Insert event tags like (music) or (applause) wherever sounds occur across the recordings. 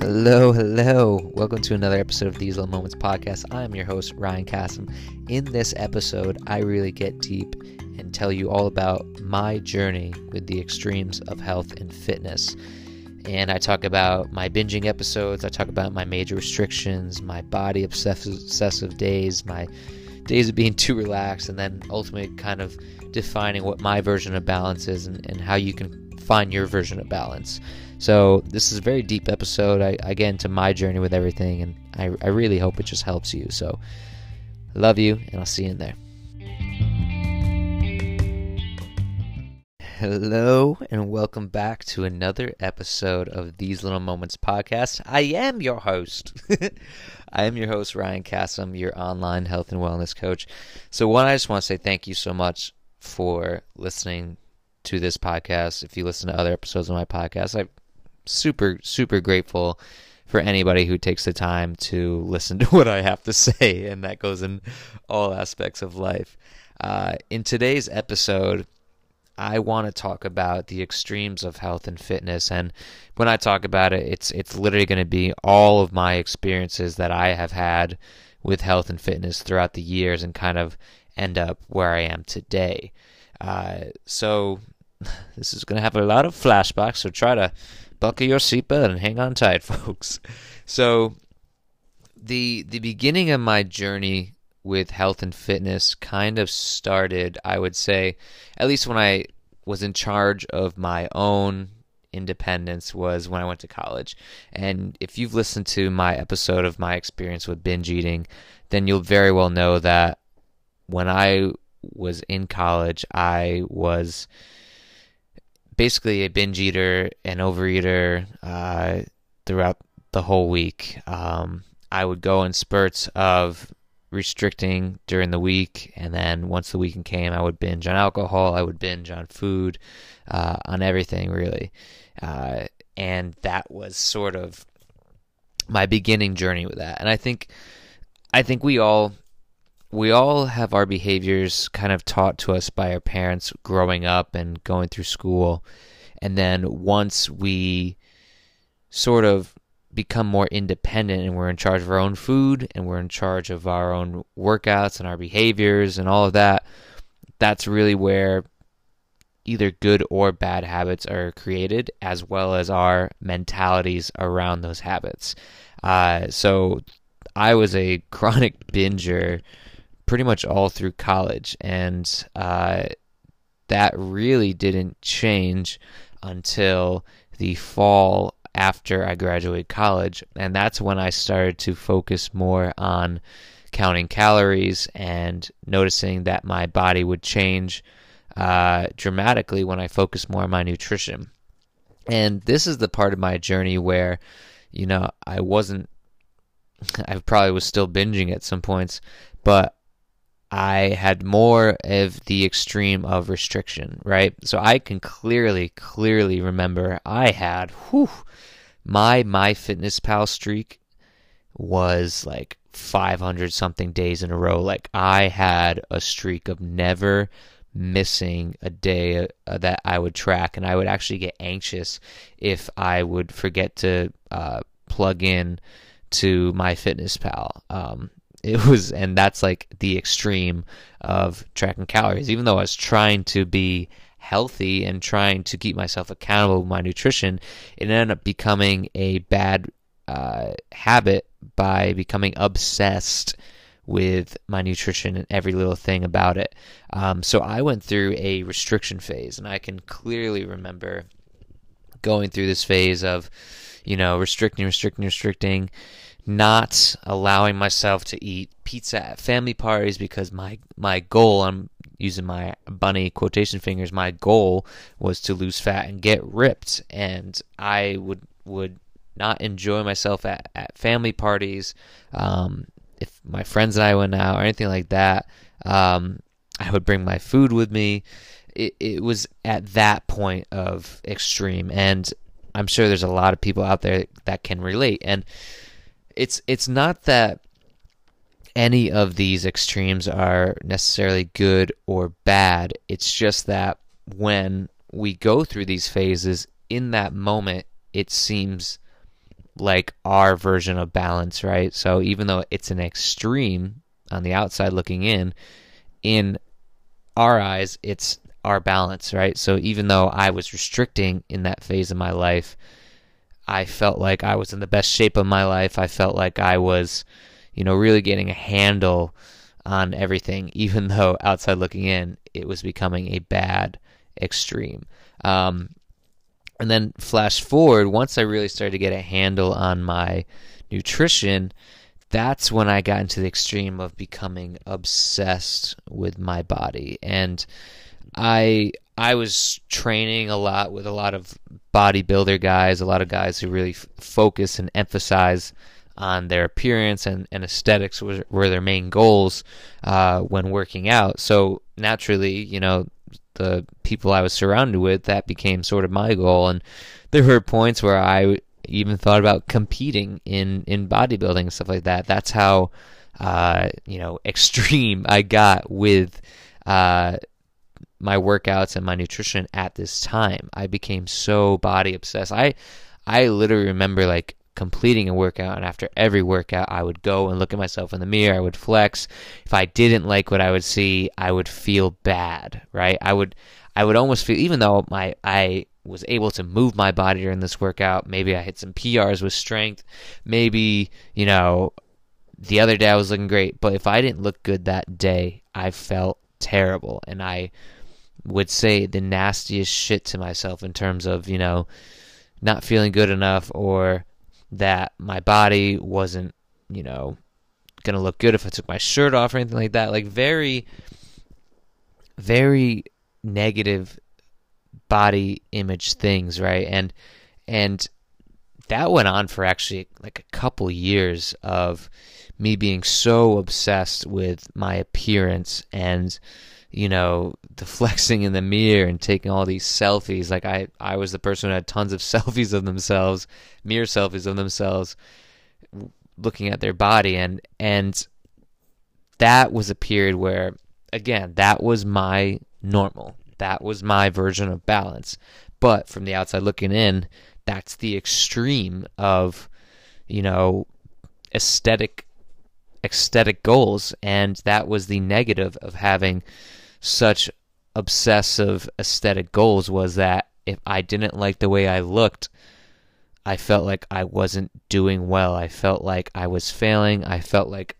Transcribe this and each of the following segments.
Hello, hello. Welcome to another episode of These Little Moments podcast. I'm your host, Ryan Cassim. In this episode, I really get deep and tell you all about my journey with the extremes of health and fitness. And I talk about my binging episodes, I talk about my major restrictions, my body obsessive days, my days of being too relaxed, and then ultimately kind of defining what my version of balance is and, and how you can find your version of balance. So this is a very deep episode. I, I get into my journey with everything, and I, I really hope it just helps you. So love you, and I'll see you in there. Hello, and welcome back to another episode of These Little Moments podcast. I am your host. (laughs) I am your host, Ryan Cassim, your online health and wellness coach. So, one, I just want to say thank you so much for listening to this podcast. If you listen to other episodes of my podcast, I'm super, super grateful for anybody who takes the time to listen to (laughs) what I have to say, and that goes in all aspects of life. Uh, in today's episode, I want to talk about the extremes of health and fitness, and when I talk about it, it's it's literally going to be all of my experiences that I have had with health and fitness throughout the years, and kind of end up where I am today. Uh, so (laughs) this is going to have a lot of flashbacks, so try to buckle your seatbelt and hang on tight, (laughs) folks. So, the the beginning of my journey with health and fitness kind of started, I would say, at least when I was in charge of my own independence was when I went to college. And if you've listened to my episode of my experience with binge eating, then you'll very well know that when I was in college, I was basically a binge eater and overeater uh, throughout the whole week. Um, I would go in spurts of restricting during the week, and then once the weekend came, I would binge on alcohol. I would binge on food, uh, on everything really, uh, and that was sort of my beginning journey with that. And I think, I think we all we all have our behaviors kind of taught to us by our parents growing up and going through school. And then once we sort of become more independent and we're in charge of our own food and we're in charge of our own workouts and our behaviors and all of that, that's really where either good or bad habits are created, as well as our mentalities around those habits. Uh, so I was a (laughs) chronic binger pretty much all through college, and uh, that really didn't change until the fall after I graduated college, and that's when I started to focus more on counting calories and noticing that my body would change uh, dramatically when I focused more on my nutrition. And this is the part of my journey where, you know, I wasn't, (laughs) I probably was still binging at some points, but I had more of the extreme of restriction, right? So I can clearly, clearly remember I had, whew, my MyFitnessPal streak was like 500 something days in a row. Like I had a streak of never missing a day uh, that I would track, and I would actually get anxious if I would forget to uh, plug in to my MyFitnessPal. Um, it was and that's like the extreme of tracking calories. Even though i was trying to be healthy and trying to keep myself accountable with my nutrition it ended up becoming a bad uh, habit by becoming obsessed with my nutrition and every little thing about it. Um, so i went through a restriction phase and i can clearly remember going through this phase of you know restricting restricting restricting not allowing myself to eat pizza at family parties because my my goal I'm using my bunny quotation fingers my goal was to lose fat and get ripped. And I would would not enjoy myself at, at family parties. Um, if my friends and I went out or anything like that um, I would bring my food with me. It, it was at that point of extreme. And I'm sure there's a lot of people out there that can relate. And it's it's not that any of these extremes are necessarily good or bad. It's just that when we go through these phases, in that moment, it seems like our version of balance, right? So even though it's an extreme on the outside looking in, in our eyes, it's our balance, right? So even though I was restricting in that phase of my life, I felt like I was in the best shape of my life. I felt like I was, you know, really getting a handle on everything, (laughs) even though outside looking in, it was becoming a bad extreme. Um, and then flash forward, once I really started to get a handle on my nutrition, that's when I got into the extreme of becoming obsessed with my body. And I I was training a lot with a lot of bodybuilder guys, a lot of guys who really f- focus and emphasize on their appearance and, and aesthetics were, were their main goals uh, when working out. So naturally, you know, the people I was surrounded with, that became sort of my goal. And there were points where I even thought about competing in in bodybuilding and stuff like that. That's how uh, you know (laughs) extreme I got with uh, my workouts and my nutrition at this time. I became so body obsessed. I I literally remember like completing a workout and after every workout I would go and look at myself in the mirror, I would flex. If I didn't like what I would see, I would feel bad, right? I would I would almost feel even though my I was able to move my body during this workout, maybe I hit some PRs with strength, maybe, you know, the other day I was looking great, but if I didn't look good that day, I felt terrible and I would say the nastiest shit to myself in terms of, you know, not feeling good enough or that my body wasn't, you know, going to look good if I took my shirt off or anything like that. Like very very negative body image things, right? And and that went on for actually like a couple years of me being so obsessed with my appearance and you know the (laughs) flexing in the mirror and taking all these selfies. Like i i was the person who had tons of (laughs) selfies of themselves mirror selfies of themselves looking at their body. And and that was a period where again that was my normal. That was my version of balance. But from the outside looking in that's the extreme of you know aesthetic aesthetic goals. And that was the negative of having such obsessive aesthetic goals was that if I didn't like the way I looked, I felt like I wasn't doing well. I felt like I was failing. I felt like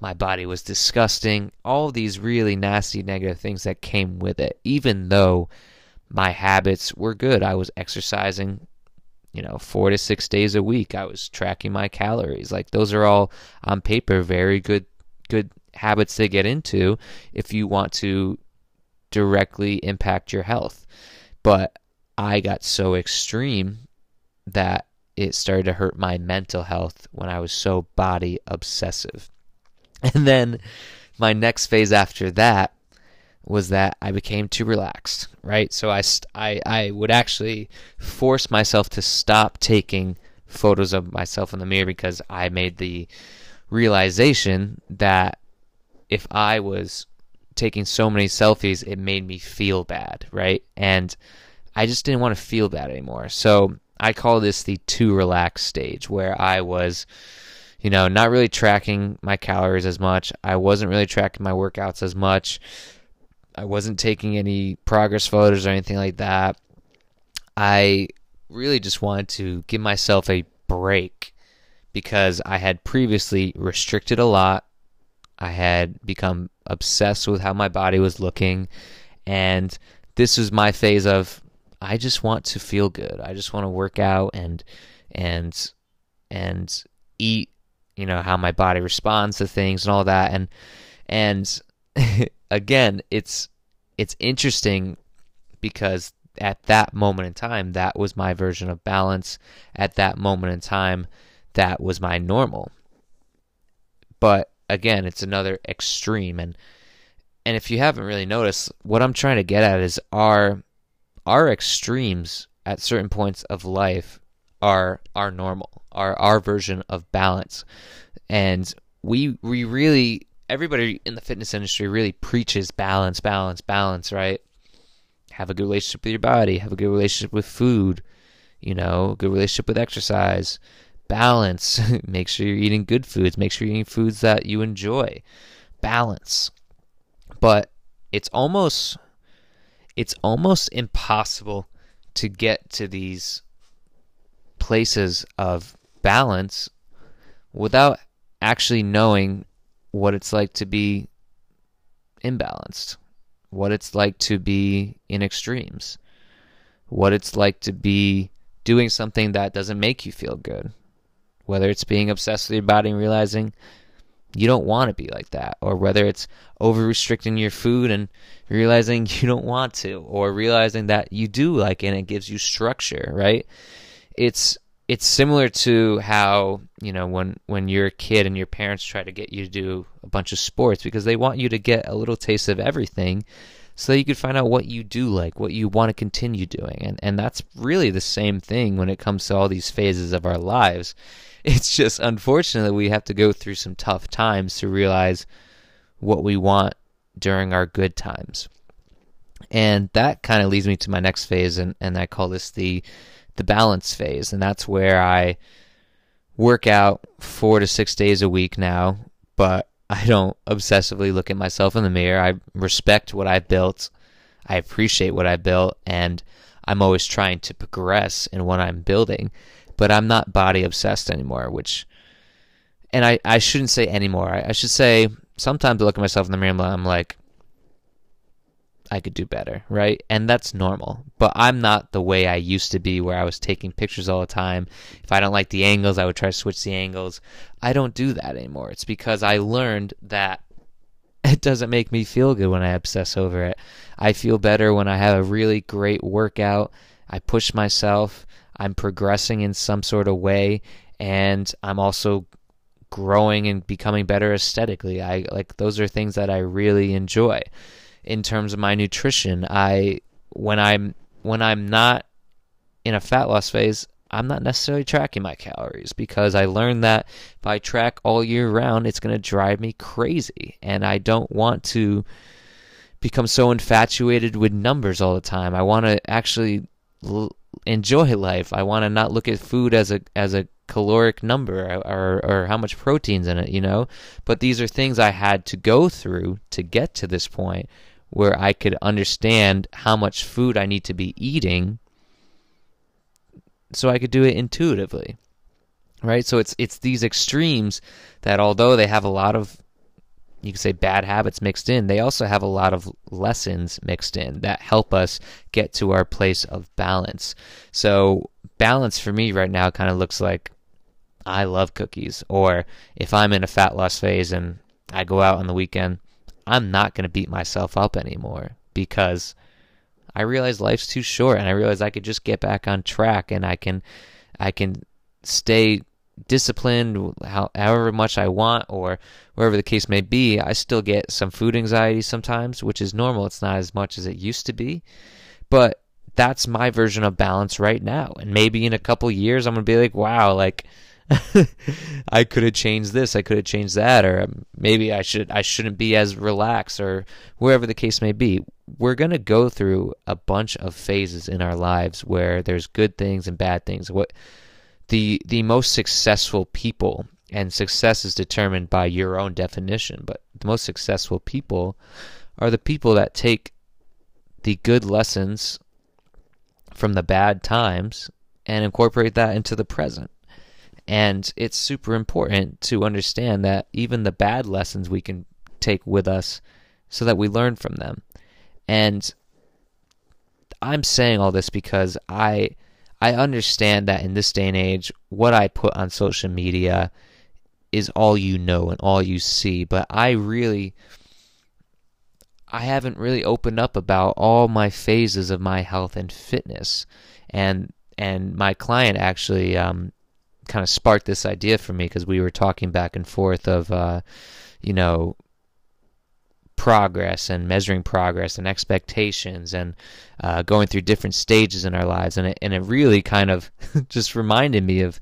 my body was disgusting. All these really nasty negative things that came with it, even though my habits were good. I was exercising, you know, four to six days a week. I was tracking my calories. Like those are all on paper very good good habits to get into if you want to directly impact your health. But I got so extreme that it started to hurt my mental health when I was so body obsessive. (laughs) And then my next phase after that was that I became too relaxed, right? So I, I, I would actually force myself to stop taking photos of myself in the mirror because I made the realization that if I was taking so many selfies, it made me feel bad, right? And I just didn't want to feel bad anymore. So I call this the too relaxed stage where I was, you know, not really tracking my calories as much. I wasn't really tracking my workouts as much. I wasn't taking any progress photos or anything like that. I really just wanted to give myself a break because I had previously restricted a lot I had become obsessed with how my body was looking. And this was my phase of I just want to feel good. I just want to work out and and and eat, you know, how my body responds to things and all that. And and (laughs) again, it's it's interesting because at that moment in time, that was my version of balance. At that moment in time, that was my normal. But again, it's another extreme and and if you haven't really noticed, what I'm trying to get at is our our extremes at certain points of life are are normal, are our version of balance. And we we really everybody in the fitness industry really preaches balance, balance, balance, right? Have a good relationship with your body, have a good relationship with food, you know, good relationship with exercise, balance. (laughs) make sure you're eating good foods. Make sure you're eating foods that you enjoy. Balance. But it's almost it's almost impossible to get to these places of balance without actually knowing what it's like to be imbalanced, what it's like to be in extremes, what it's like to be doing something that doesn't make you feel good, whether it's being obsessed with your body and realizing you don't want to be like that, or whether it's over restricting your food and realizing (laughs) you don't want to, or realizing that you do like it and it gives you structure, right? It's it's similar to how you know when when you're a kid and your parents try to get you to do a bunch of sports because they want you to get a little taste of everything so that you could find out what you do like what you want to continue doing and and that's really the same thing when it comes to all these phases of our lives (laughs) it's just unfortunate that we have to go through some tough times to realize what we want during our good times. And that kind of leads me to my next phase and and I call this the the balance phase, and that's where I work out four to six days a week now, but (laughs) I don't obsessively look at myself in the mirror. I respect what I've built, I appreciate what I built, and I'm always trying to progress in what I'm building, but I'm not body obsessed anymore, which, and I, I shouldn't say anymore. I, I should say sometimes I look at myself in the mirror and I'm like, I could do better, right? And that's normal. But I'm not the way I used to be where I was taking pictures all the time. If I don't like the angles, I would try to switch the angles. I don't do that anymore. It's because I learned that (laughs) it doesn't make me feel good when I obsess over it. I feel better when I have a really great workout. I push myself. I'm progressing in some sort of way and I'm also growing and becoming better aesthetically. I like those are things that I really enjoy in terms of my nutrition. I when I'm when I'm not in a fat loss phase, I'm not necessarily tracking my calories because I learned that if I track all year round, it's going to drive me crazy. And I don't want to become so infatuated with numbers all the time. I want to actually l- enjoy life. I want to not look at food as a as a caloric number uh, or, or how much protein's in it, you know? But these are things I had to go through to get to this point where I could understand how much food I need to be eating so I could do it intuitively. Right? So it's it's these extremes that although they have a lot of you could say bad habits mixed in, they also have a lot of lessons mixed in that help us get to our place of balance. So balance for me right now kind of looks like I love cookies or if I'm in a fat loss phase and I go out on the weekend I'm not going to beat myself up anymore because I realize life's too short and I realize I could just get back on track and I can I can stay disciplined how, however much I want or wherever the case may be. I still get some food anxiety sometimes, which is normal. It's not as much as it used to be. But that's my version of balance right now. And maybe in a couple years I'm going to be like, wow, like (laughs) I could have changed this, I could have changed that, or um, maybe I should I shouldn't be as relaxed, or wherever the case may be. We're gonna go through a bunch of phases in our lives where there's good things and bad things. What the the most successful people and success is determined by your own definition, but the most successful people are the people that take the good lessons from the bad times and incorporate that into the present. And it's super important to understand that even the bad lessons we can take with us so that we learn from them. And I'm saying all this because I I understand that in this day and age what I put on social media is all you know and all you see, but I really I haven't really opened up about all my phases of my health and fitness. And and my client actually um, kind of sparked this idea for me because we were talking back and forth of, uh, you know, progress and measuring progress and expectations and uh, going through different stages in our lives. And it, and it really kind of (laughs) just reminded me of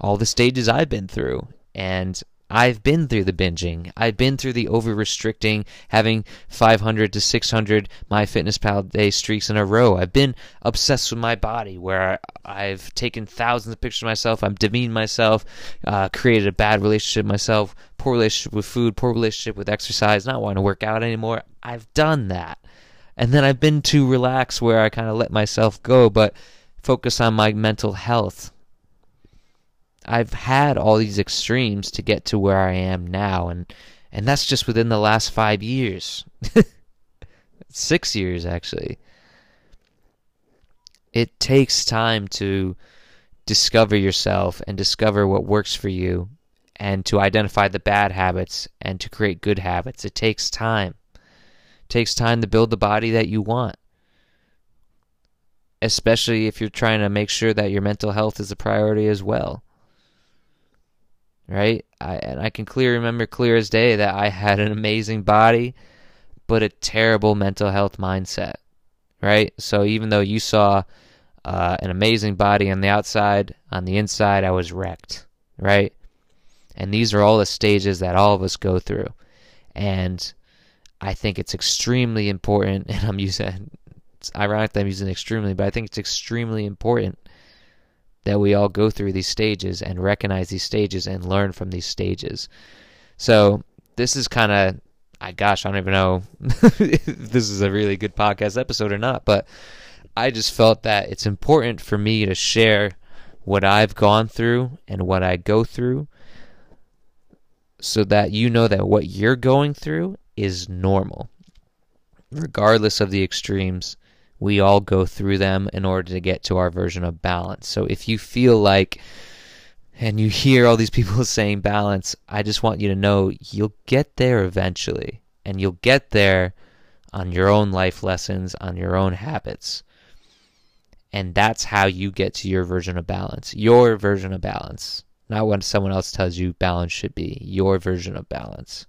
all the stages I've been through. And I've been through the binging. I've been through the over restricting, having 500 to 600 MyFitnessPal day streaks in a row. I've been obsessed with my body where I've taken thousands of pictures of myself. I've demeaned myself, uh, created a bad relationship myself, poor relationship with food, poor relationship with exercise, not wanting to work out anymore. I've done that. And then I've been too relaxed where I kind of let myself go, but focus on my mental health I've had all these extremes to get to where I am now and and that's just within the last 5 years. (laughs) 6 years actually. It takes time to discover yourself and discover what works for you and to identify the bad habits and to create good habits. It takes time. It takes time to build the body that you want. Especially if you're trying to make sure that your mental health is a priority as well right? I, and I can clearly remember clear as day that I had an amazing body, but a terrible mental health mindset, right? So even though you saw uh, an amazing body on the outside, on the inside, I was wrecked, right? And these are all the stages that all of us go through. And I think it's extremely important, (laughs) and I'm using, it's ironic that I'm using extremely, but I think it's extremely important that we all go through these stages and recognize these stages and learn from these stages. So this is kind of, I gosh, I don't even know (laughs) if this is a really good podcast episode or not, but I just felt that it's important for me to share what I've gone through and what I go through so that you know that what you're going through is normal, regardless of the extremes we all go through them in order to get to our version of balance. So if you feel like and you hear all these people (laughs) saying balance, I just want you to know you'll get there eventually. And you'll get there on your own life lessons, on your own habits. And that's how you get to your version of balance. Your version of balance. Not what someone else tells you balance should be. Your version of balance.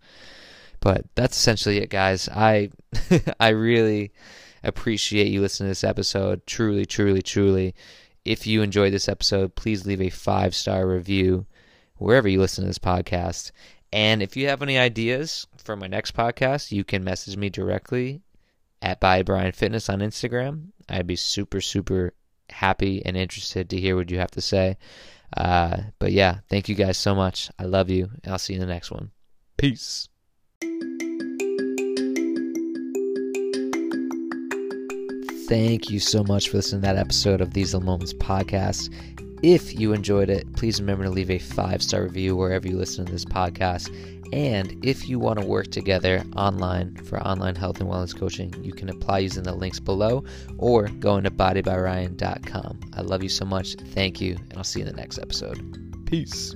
But that's essentially it, guys. I (laughs) I really appreciate you listening to this episode. Truly, truly, truly. If you enjoyed this episode, please leave a five star review wherever you listen to this podcast. And if you have any ideas for my next podcast, you can message me directly at by Ryan Fitness on Instagram. I'd be super, super happy and interested to hear what you have to say. Uh, but yeah, thank you guys so much. I love you. and I'll see you in the next one. Peace. Thank you so much for listening to that episode of These Little Moments podcast. If you enjoyed it, please remember to leave a five star review wherever you listen to this podcast. And if you want to work together online for online health and wellness coaching, you can apply using the links below or go into bodybyryan.com. I love you so much. Thank you, and I'll see you in the next episode. Peace.